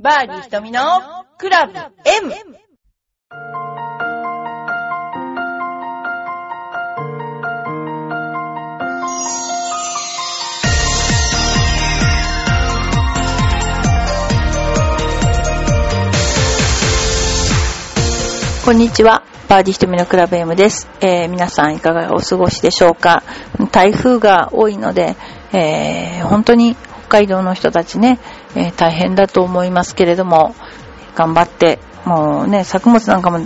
バーディー瞳のクラブ M! こんにちは。バーディー瞳のクラブ M です。えー皆さんいかがお過ごしでしょうか？台風が多いので、えー本当に北海道の人たちね、えー大変だと思いますけれども、頑張って、もうね、作物なんかも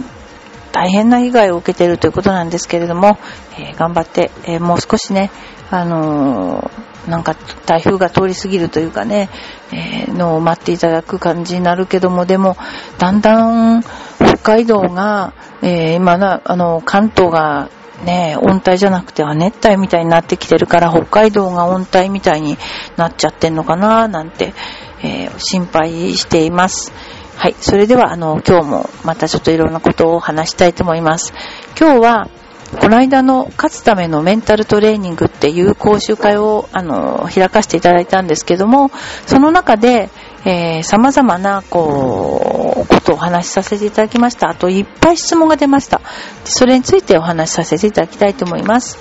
大変な被害を受けているということなんですけれども、えー頑張って、えーもう少しね、あのーなんか台風が通り過ぎるというかね、えのを待っていただく感じになるけども、でも、だんだん北海道が、え今な、あの、関東がね、温帯じゃなくては熱帯みたいになってきてるから、北海道が温帯みたいになっちゃってんのかな、なんて、えー心配しています。はい。それでは、あの、今日もまたちょっといろんなことを話したいと思います。今日は、この間の勝つためのメンタルトレーニングっていう講習会を、あの、開かせていただいたんですけども、その中で、えー様々な、こう、ことをお話しさせていただきました。あと、いっぱい質問が出ました。それについてお話しさせていただきたいと思います。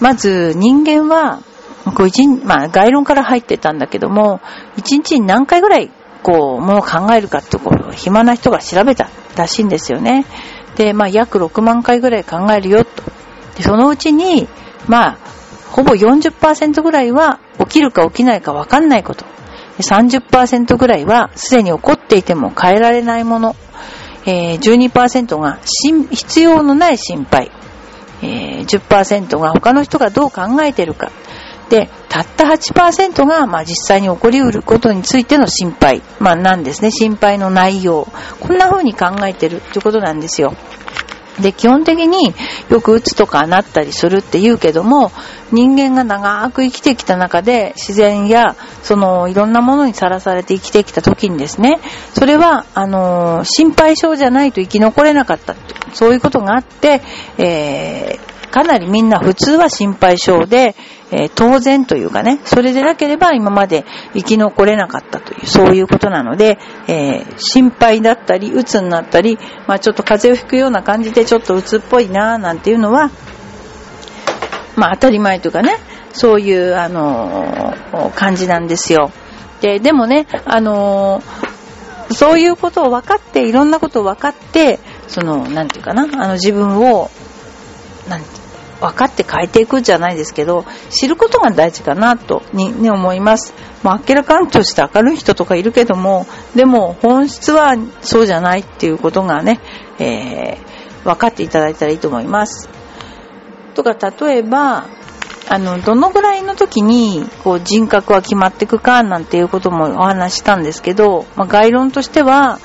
まず、人間は、こう一日まあ、概論から入ってたんだけども、一日に何回ぐらい、こう、ものを考えるかって、こう、暇な人が調べたらしいんですよね。で、まあ、約6万回ぐらい考えるよ、と。で、そのうちに、まあ、ほぼ40%ぐらいは起きるか起きないか分かんないこと。30%ぐらいはすでに起こっていても変えられないもの。えー12%が必要のない心配。えー10%が他の人がどう考えてるか。で、たった8%が、まあ、実際に起こりうることについての心配。まあ、なんですね。心配の内容。こんな風に考えてるってことなんですよ。で、基本的によくうつとかなったりするって言うけども、人間が長く生きてきた中で自然や、そのいろんなものにさらされて生きてきた時にですね、それは、あの心配性じゃないと生き残れなかったそういうことがあって、えーかなりみんな普通は心配性で、えー当然というかね、それでなければ今まで生き残れなかったという、そういうことなので、えー心配だったり、鬱になったり、まあちょっと風邪をひくような感じでちょっと鬱っぽいななんていうのは、まあ当たり前というかね、そういう、あのー感じなんですよ。で、でもね、あのそういうことを分かって、いろんなことを分かって、その、なんていうかな、あの自分を、なん分かって変えていくじゃないですけど、知ることが大事かなとに、ね、思います。まあ、明らかんとして明るい人とかいるけども、でも本質はそうじゃないっていうことがね、えー分かっていただいたらいいと思います。とか、例えば、あの、どのぐらいの時に、こう、人格は決まっていくか、なんていうこともお話ししたんですけど、まあ、概論としては、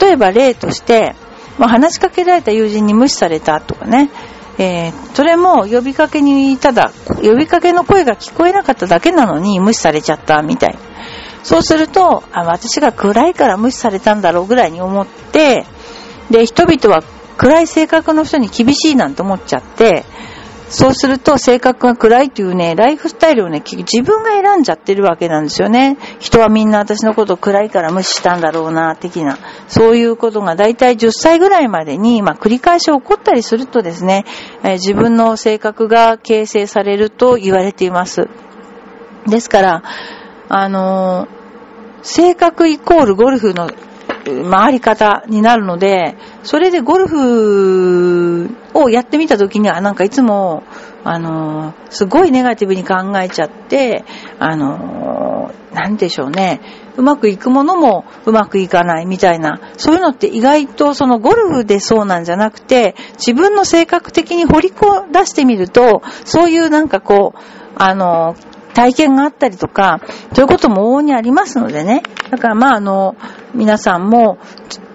例えば例として、まあ、話しかけられた友人に無視されたとかね、えーそれも呼びかけに、ただ、呼びかけの声が聞こえなかっただけなのに無視されちゃったみたい。そうすると、あ、私が暗いから無視されたんだろうぐらいに思って、で、人々は暗い性格の人に厳しいなんて思っちゃって、そうすると性格が暗いというね、ライフスタイルをね、自分が選んじゃってるわけなんですよね。人はみんな私のこと暗いから無視したんだろうな、的な。そういうことがだいたい10歳ぐらいまでに、まあ、繰り返し起こったりするとですね、えー自分の性格が形成されると言われています。ですから、あのー性格イコールゴルフの回り方になるので、それでゴルフをやってみた時には、なんかいつも、あのすごいネガティブに考えちゃって、あのなんでしょうね、うまくいくものもうまくいかないみたいな、そういうのって意外とそのゴルフでそうなんじゃなくて、自分の性格的に掘り出してみると、そういうなんかこう、あの体験があったりとか、ということも往々にありますのでね。だからまああの、皆さんも、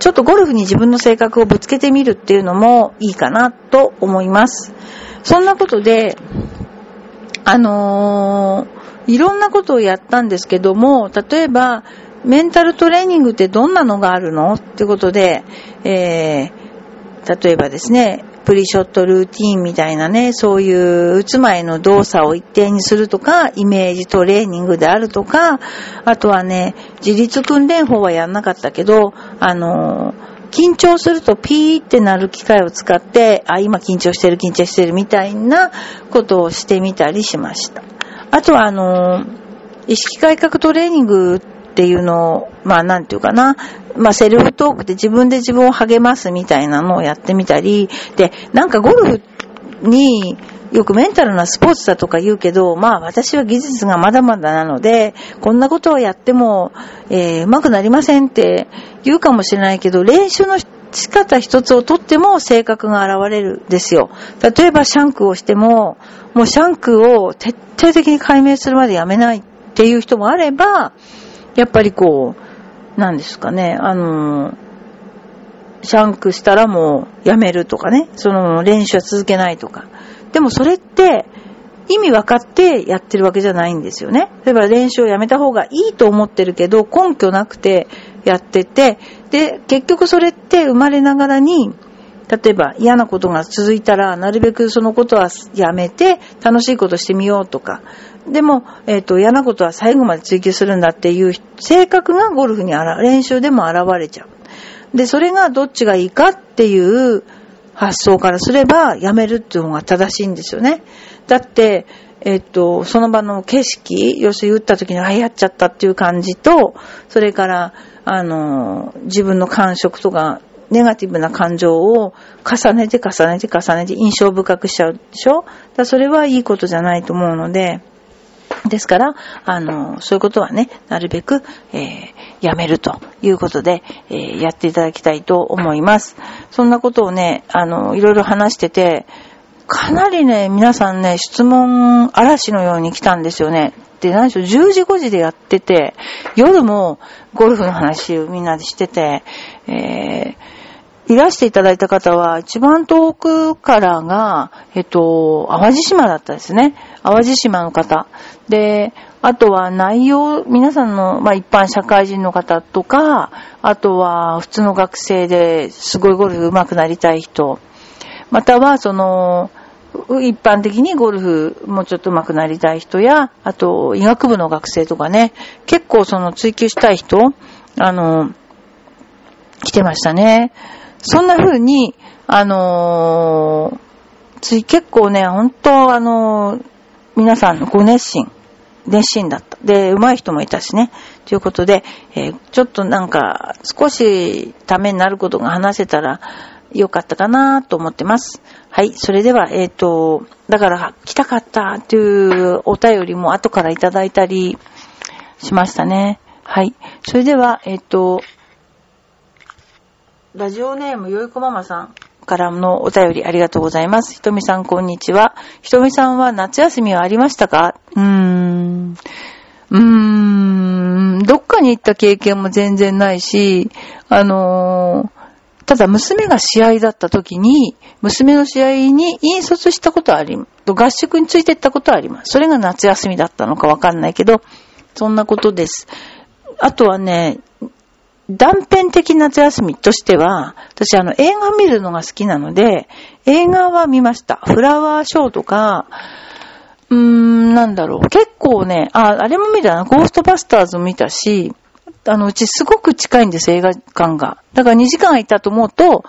ちょっとゴルフに自分の性格をぶつけてみるっていうのもいいかなと思います。そんなことで、あのーいろんなことをやったんですけども、例えば、メンタルトレーニングってどんなのがあるの？ってことで、えー例えばですね、プリショットルーティーンみたいなね、そういう打つ前の動作を一定にするとか、イメージトレーニングであるとか、あとはね、自立訓練法はやんなかったけど、あの緊張するとピーってなる機械を使って、あ、今緊張してる緊張してるみたいなことをしてみたりしました。あとはあの意識改革トレーニングっていうのを、まあなんていうかな、まあセルフトークで自分で自分を励ますみたいなのをやってみたり、で、なんかゴルフによくメンタルなスポーツだとか言うけど、まあ私は技術がまだまだなので、こんなことをやっても、えー、上手くなりませんって言うかもしれないけど、練習の仕方一つをとっても性格が現れるんですよ。例えばシャンクをしても、もうシャンクを徹底的に解明するまでやめないっていう人もあれば、やっぱりこう、なんですかね、あの、シャンクしたらもうやめるとかね、その練習は続けないとか。でもそれって意味分かってやってるわけじゃないんですよね。例えば練習をやめた方がいいと思ってるけど根拠なくてやってて、で、結局それって生まれながらに例えば嫌なことが続いたら、なるべくそのことはやめて、楽しいことしてみようとか。でも、えっ、ー、と、嫌なことは最後まで追求するんだっていう性格がゴルフにあら、練習でも現れちゃう。で、それがどっちがいいかっていう発想からすれば、やめるっていう方が正しいんですよね。だって、えっと、その場の景色、要するに打った時に、あ、やっちゃったっていう感じと、それから、あの、自分の感触とか、ネガティブな感情を重ねて重ねて重ねて印象深くしちゃうでしょ？だそれはいいことじゃないと思うので、ですから、あの、そういうことはね、なるべく、えー、やめるということで、えー、やっていただきたいと思います。そんなことをね、あの、いろいろ話してて、かなりね、皆さんね、質問嵐のように来たんですよね。で、何でしろ10時5時でやってて、夜もゴルフの話をみんなでしてて、えーいらしていただいた方は、一番遠くからが、えっと、淡路島だったですね。淡路島の方。で、あとは内容、皆さんの、まあ、一般社会人の方とか、あとは普通の学生ですごいゴルフ上手くなりたい人、またはその、一般的にゴルフもうちょっと上手くなりたい人や、あと医学部の学生とかね、結構その追求したい人、あの、来てましたね。そんな風に、あのー、結構ね、本当あのー、皆さんのご熱心、熱心だった。で、上手い人もいたしね。ということで、えー、ちょっとなんか、少しためになることが話せたらよかったかなと思ってます。はい。それでは、えっ、と、だから来たかったっていうお便りも後からいただいたりしましたね。はい。それでは、えっ、と、ラジオネームよいこママさんからのお便りありがとうございます。ひとみさんこんにちは。ひとみさんは夏休みはありましたか？うーん。うーん。どっかに行った経験も全然ないし、あのー、ただ娘が試合だった時に、娘の試合に引率したことあり、合宿について行ったことあります。それが夏休みだったのかわかんないけど、そんなことです。あとはね、断片的夏休みとしては、私あの映画見るのが好きなので、映画は見ました。フラワーショーとか、うーん、なんだろう。結構ね、あ、あれも見たな。ゴーストバスターズも見たし、あの、うちすごく近いんです、映画館が。だから2時間いたと思うと、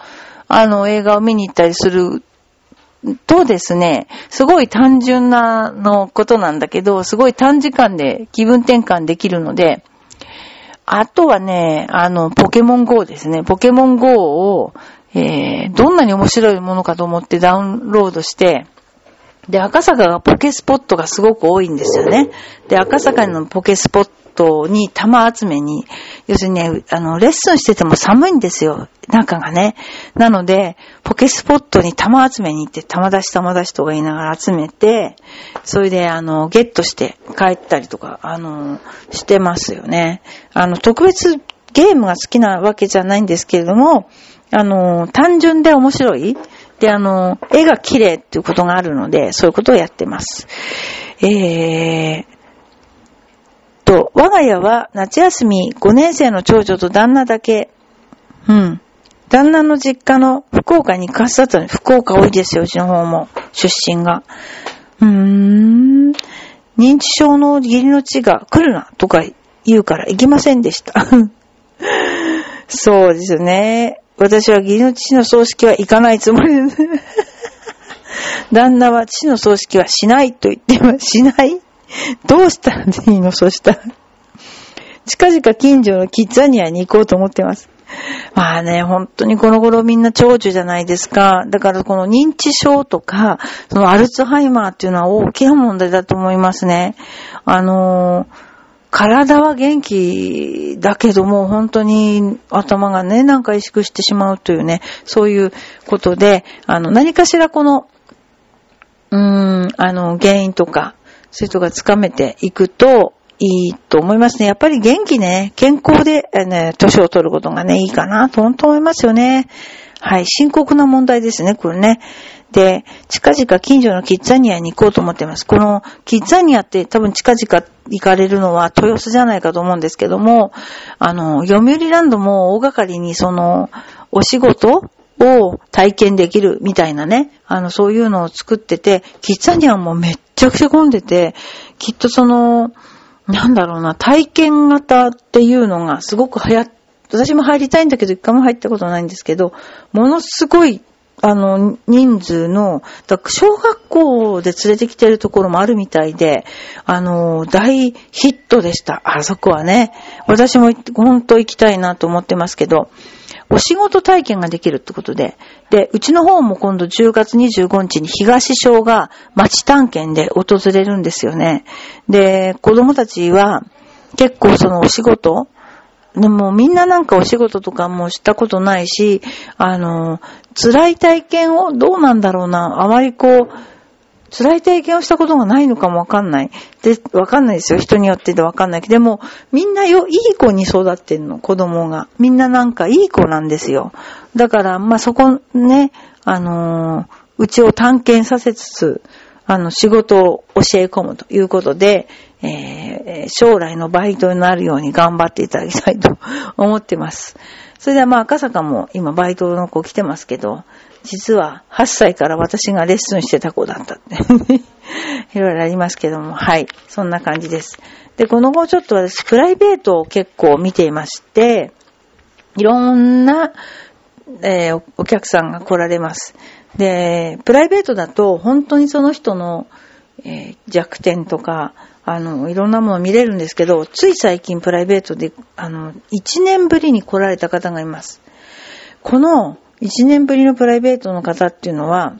あの、映画を見に行ったりするとですね、すごい単純なのことなんだけど、すごい短時間で気分転換できるので、あとはね、あの、ポケモン GO ですね。ポケモン GO を、えー、どんなに面白いものかと思ってダウンロードして、で、赤坂がポケスポットがすごく多いんですよね。で、赤坂のポケスポットトに玉集めに、要するにね、あの、レッスンしてても寒いんですよ。中がね。なので、ポケスポットに玉集めに行って、玉出し玉出しとか言いながら集めて、それで、あの、ゲットして帰ったりとか、あの、してますよね。あの、特別ゲームが好きなわけじゃないんですけれども、あの、単純で面白い。で、あの、絵が綺麗っていうことがあるので、そういうことをやってます。えー、と、我が家は夏休み5年生の長女と旦那だけ、うん。旦那の実家の福岡にかさったの。福岡多いですよ、うちの方も。出身が。うーん。認知症の義理の地が来るなとか言うから行きませんでした。そうですね。私は義理の父の葬式は行かないつもりです。旦那は父の葬式はしないと言ってます。しない？どうしたらいいの？そしたら。近々近所のキッザニアに行こうと思ってます。まあね、本当にこの頃みんな長寿じゃないですか。だからこの認知症とか、そのアルツハイマーっていうのは大きな問題だと思いますね。あのー、体は元気だけども、本当に頭がね、なんか萎縮してしまうというね、そういうことで、あの、何かしらこの、うーん、あの、原因とか、そういう人がつかめていくと、いいと思いますね。やっぱり元気ね、健康で、ね、年を取ることがね、いいかなと本当思いますよね。はい、深刻な問題ですね、これね。で、近々近所のキッザニアに行こうと思ってます。このキッザニアって多分近々行かれるのは豊洲じゃないかと思うんですけども、あの、読売ランドも大掛かりにその、お仕事を体験できるみたいなね、あの、そういうのを作ってて、キッザニアもめっちゃくちゃ混んでて、きっとその、なんだろうな、体験型っていうのがすごく流行って、私も入りたいんだけど、一回も入ったことないんですけど、ものすごい、あの、人数の、小学校で連れてきてるところもあるみたいで、あの、大ヒットでした。あそこはね。私も本当行きたいなと思ってますけど、お仕事体験ができるってことで、で、うちの方も今度10月25日に東省が町探検で訪れるんですよね。で、子供たちは結構そのお仕事、でもみんななんかお仕事とかもしたことないし、あの、辛い体験をどうなんだろうな、あまりこう、辛い体験をしたことがないのかもわかんない。で、わかんないですよ。人によってでわかんないけど、でも、みんなよ、いい子に育ってんの、子供が。みんななんかいい子なんですよ。だから、まあ、そこね、あのー、うちを探検させつつ、あの、仕事を教え込むということで、えー、将来のバイトになるように頑張っていただきたいと思ってます。それではまあ赤坂も今バイトの子来てますけど、実は8歳から私がレッスンしてた子だったって。いろいろありますけども、はい。そんな感じです。で、この後ちょっと私、プライベートを結構見ていまして、いろんな、えー、お客さんが来られます。で、プライベートだと本当にその人の、えー、弱点とか、あの、いろんなもの見れるんですけど、つい最近プライベートで、あの、1年ぶりに来られた方がいます。この1年ぶりのプライベートの方っていうのは、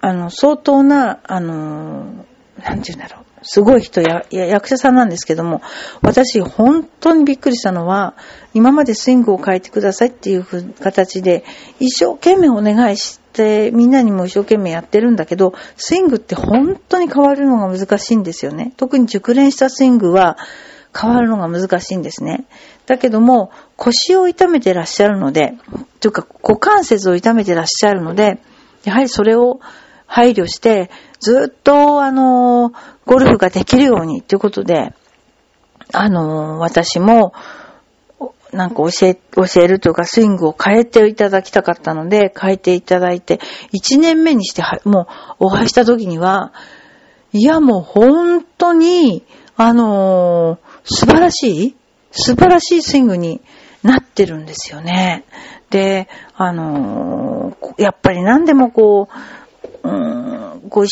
あの、相当な、あの、なんて言うんだろう。すごい人や、や役者さんなんですけども、私本当にびっくりしたのは、今までスイングを変えてくださいっていう形で、一生懸命お願いして、みんなにも一生懸命やってるんだけど、スイングって本当に変わるのが難しいんですよね。特に熟練したスイングは変わるのが難しいんですね。だけども、腰を痛めてらっしゃるので、というか股関節を痛めてらっしゃるので、やはりそれを配慮して、ずっと、あの、ゴルフができるようにということで、あの、私も、なんか教え、教えるというか、スイングを変えていただきたかったので、変えていただいて、1年目にして、もう、お会いした時には、いや、もう本当に、あのー、素晴らしい素晴らしいスイングになってるんですよね。で、あのー、やっぱり何でもこう、うん、こう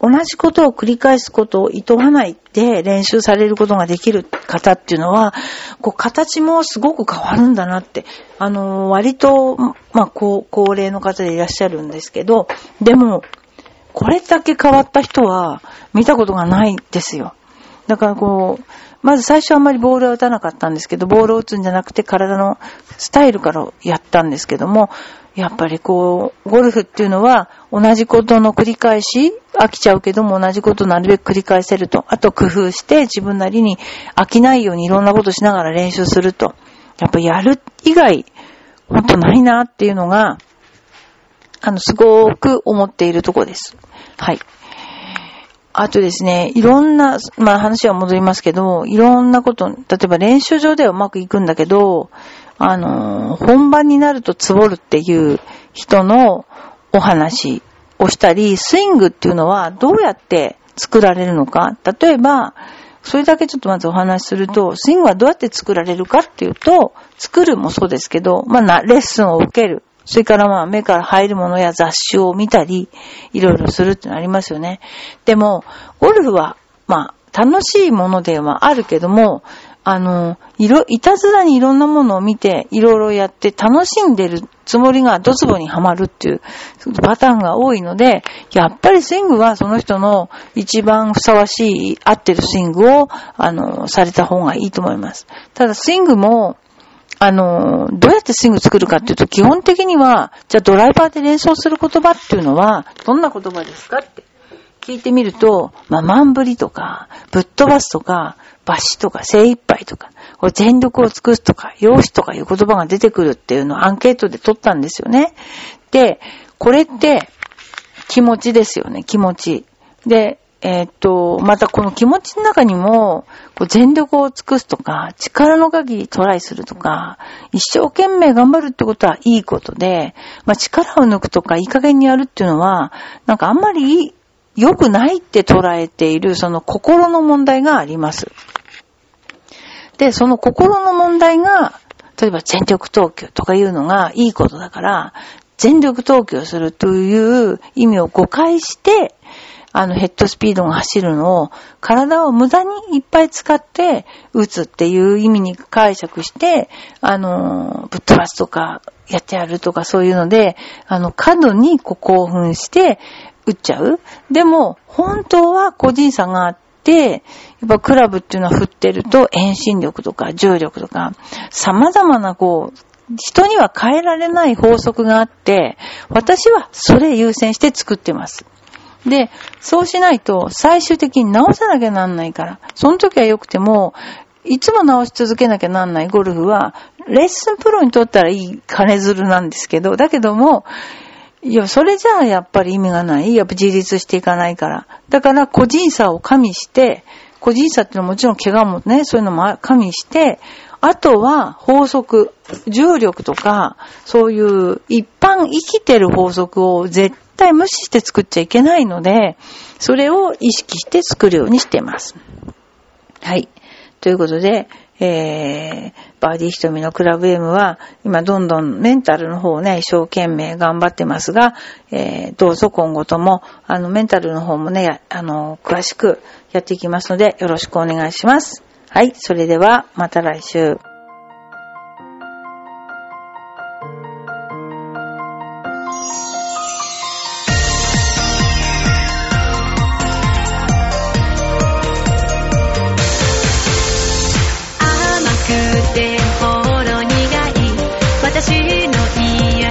同じことを繰り返すことを厭わないで練習されることができる方っていうのは、こう形もすごく変わるんだなって、あのー、割と、まあ、高齢の方でいらっしゃるんですけど、でも、これだけ変わった人は見たことがないですよ。だからこう、まず最初あんまりボールは打たなかったんですけど、ボールを打つんじゃなくて体のスタイルからやったんですけども、やっぱりこう、ゴルフっていうのは同じことの繰り返し、飽きちゃうけども同じことなるべく繰り返せると。あと工夫して自分なりに飽きないようにいろんなことしながら練習すると。やっぱやる以外、ほんとないなっていうのが、あの、すごく思っているとこです。はい。あとですね、いろんな、まあ話は戻りますけど、いろんなこと、例えば練習場ではうまくいくんだけど、あの、本番になるとつぼるっていう人のお話をしたり、スイングっていうのはどうやって作られるのか。例えば、それだけちょっとまずお話しすると、スイングはどうやって作られるかっていうと、作るもそうですけど、まあ、レッスンを受ける。それからまあ目から入るものや雑誌を見たり、いろいろするってのありますよね。でも、ゴルフは、まあ、楽しいものではあるけども、あの、いろ、いたずらにいろんなものを見て、いろいろやって楽しんでるつもりがドツボにはまるっていうパターンが多いので、やっぱりスイングはその人の一番ふさわしい、合ってるスイングを、あの、された方がいいと思います。ただスイングも、あの、どうやってスイング作るかっていうと、基本的には、じゃあドライバーで連想する言葉っていうのは、どんな言葉ですかって聞いてみると、まあ、万振りとか、ぶっ飛ばすとか、抜死とか精一杯とか、これ全力を尽くすとか、容姿とかいう言葉が出てくるっていうのをアンケートで取ったんですよね。で、これって気持ちですよね、気持ち。で、えー、っと、またこの気持ちの中にも、こう全力を尽くすとか、力の限りトライするとか、一生懸命頑張るってことはいいことで、まあ、力を抜くとかいい加減にやるっていうのは、なんかあんまり良くないって捉えているその心の問題があります。で、その心の問題が、例えば全力投球とかいうのがいいことだから、全力投球するという意味を誤解して、あのヘッドスピードが走るのを体を無駄にいっぱい使って打つっていう意味に解釈して、あの、ぶっ飛ばすとかやってやるとかそういうので、あの、過度にこう興奮して打っちゃうでも、本当は個人差があって、やっぱクラブっていうのは振ってると遠心力とか重力とか、様々なこう、人には変えられない法則があって、私はそれ優先して作ってます。で、そうしないと最終的に直さなきゃなんないから、その時は良くても、いつも直し続けなきゃなんないゴルフは、レッスンプロにとったらいい金づるなんですけど、だけども、いや、それじゃあやっぱり意味がない。やっぱ自立していかないから。だから個人差を加味して、個人差っていうのはもちろん怪我もね、そういうのも加味して、あとは法則、重力とか、そういう一般生きてる法則を絶対無視して作っちゃいけないので、それを意識して作るようにしてます。はい。ということで、えー、バーディー瞳のクラブ M は、今どんどんメンタルの方をね、一生懸命頑張ってますが、えー、どうぞ今後とも、あの、メンタルの方もね、あの、詳しくやっていきますので、よろしくお願いします。はい、それでは、また来週。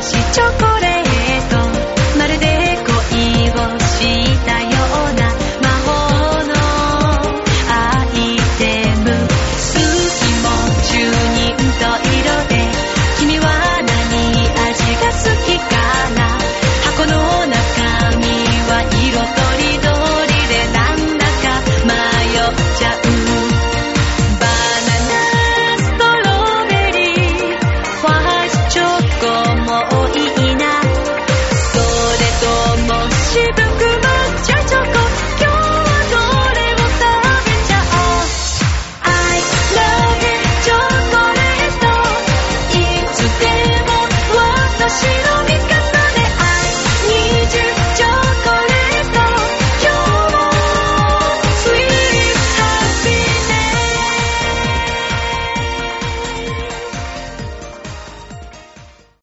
しチョコレート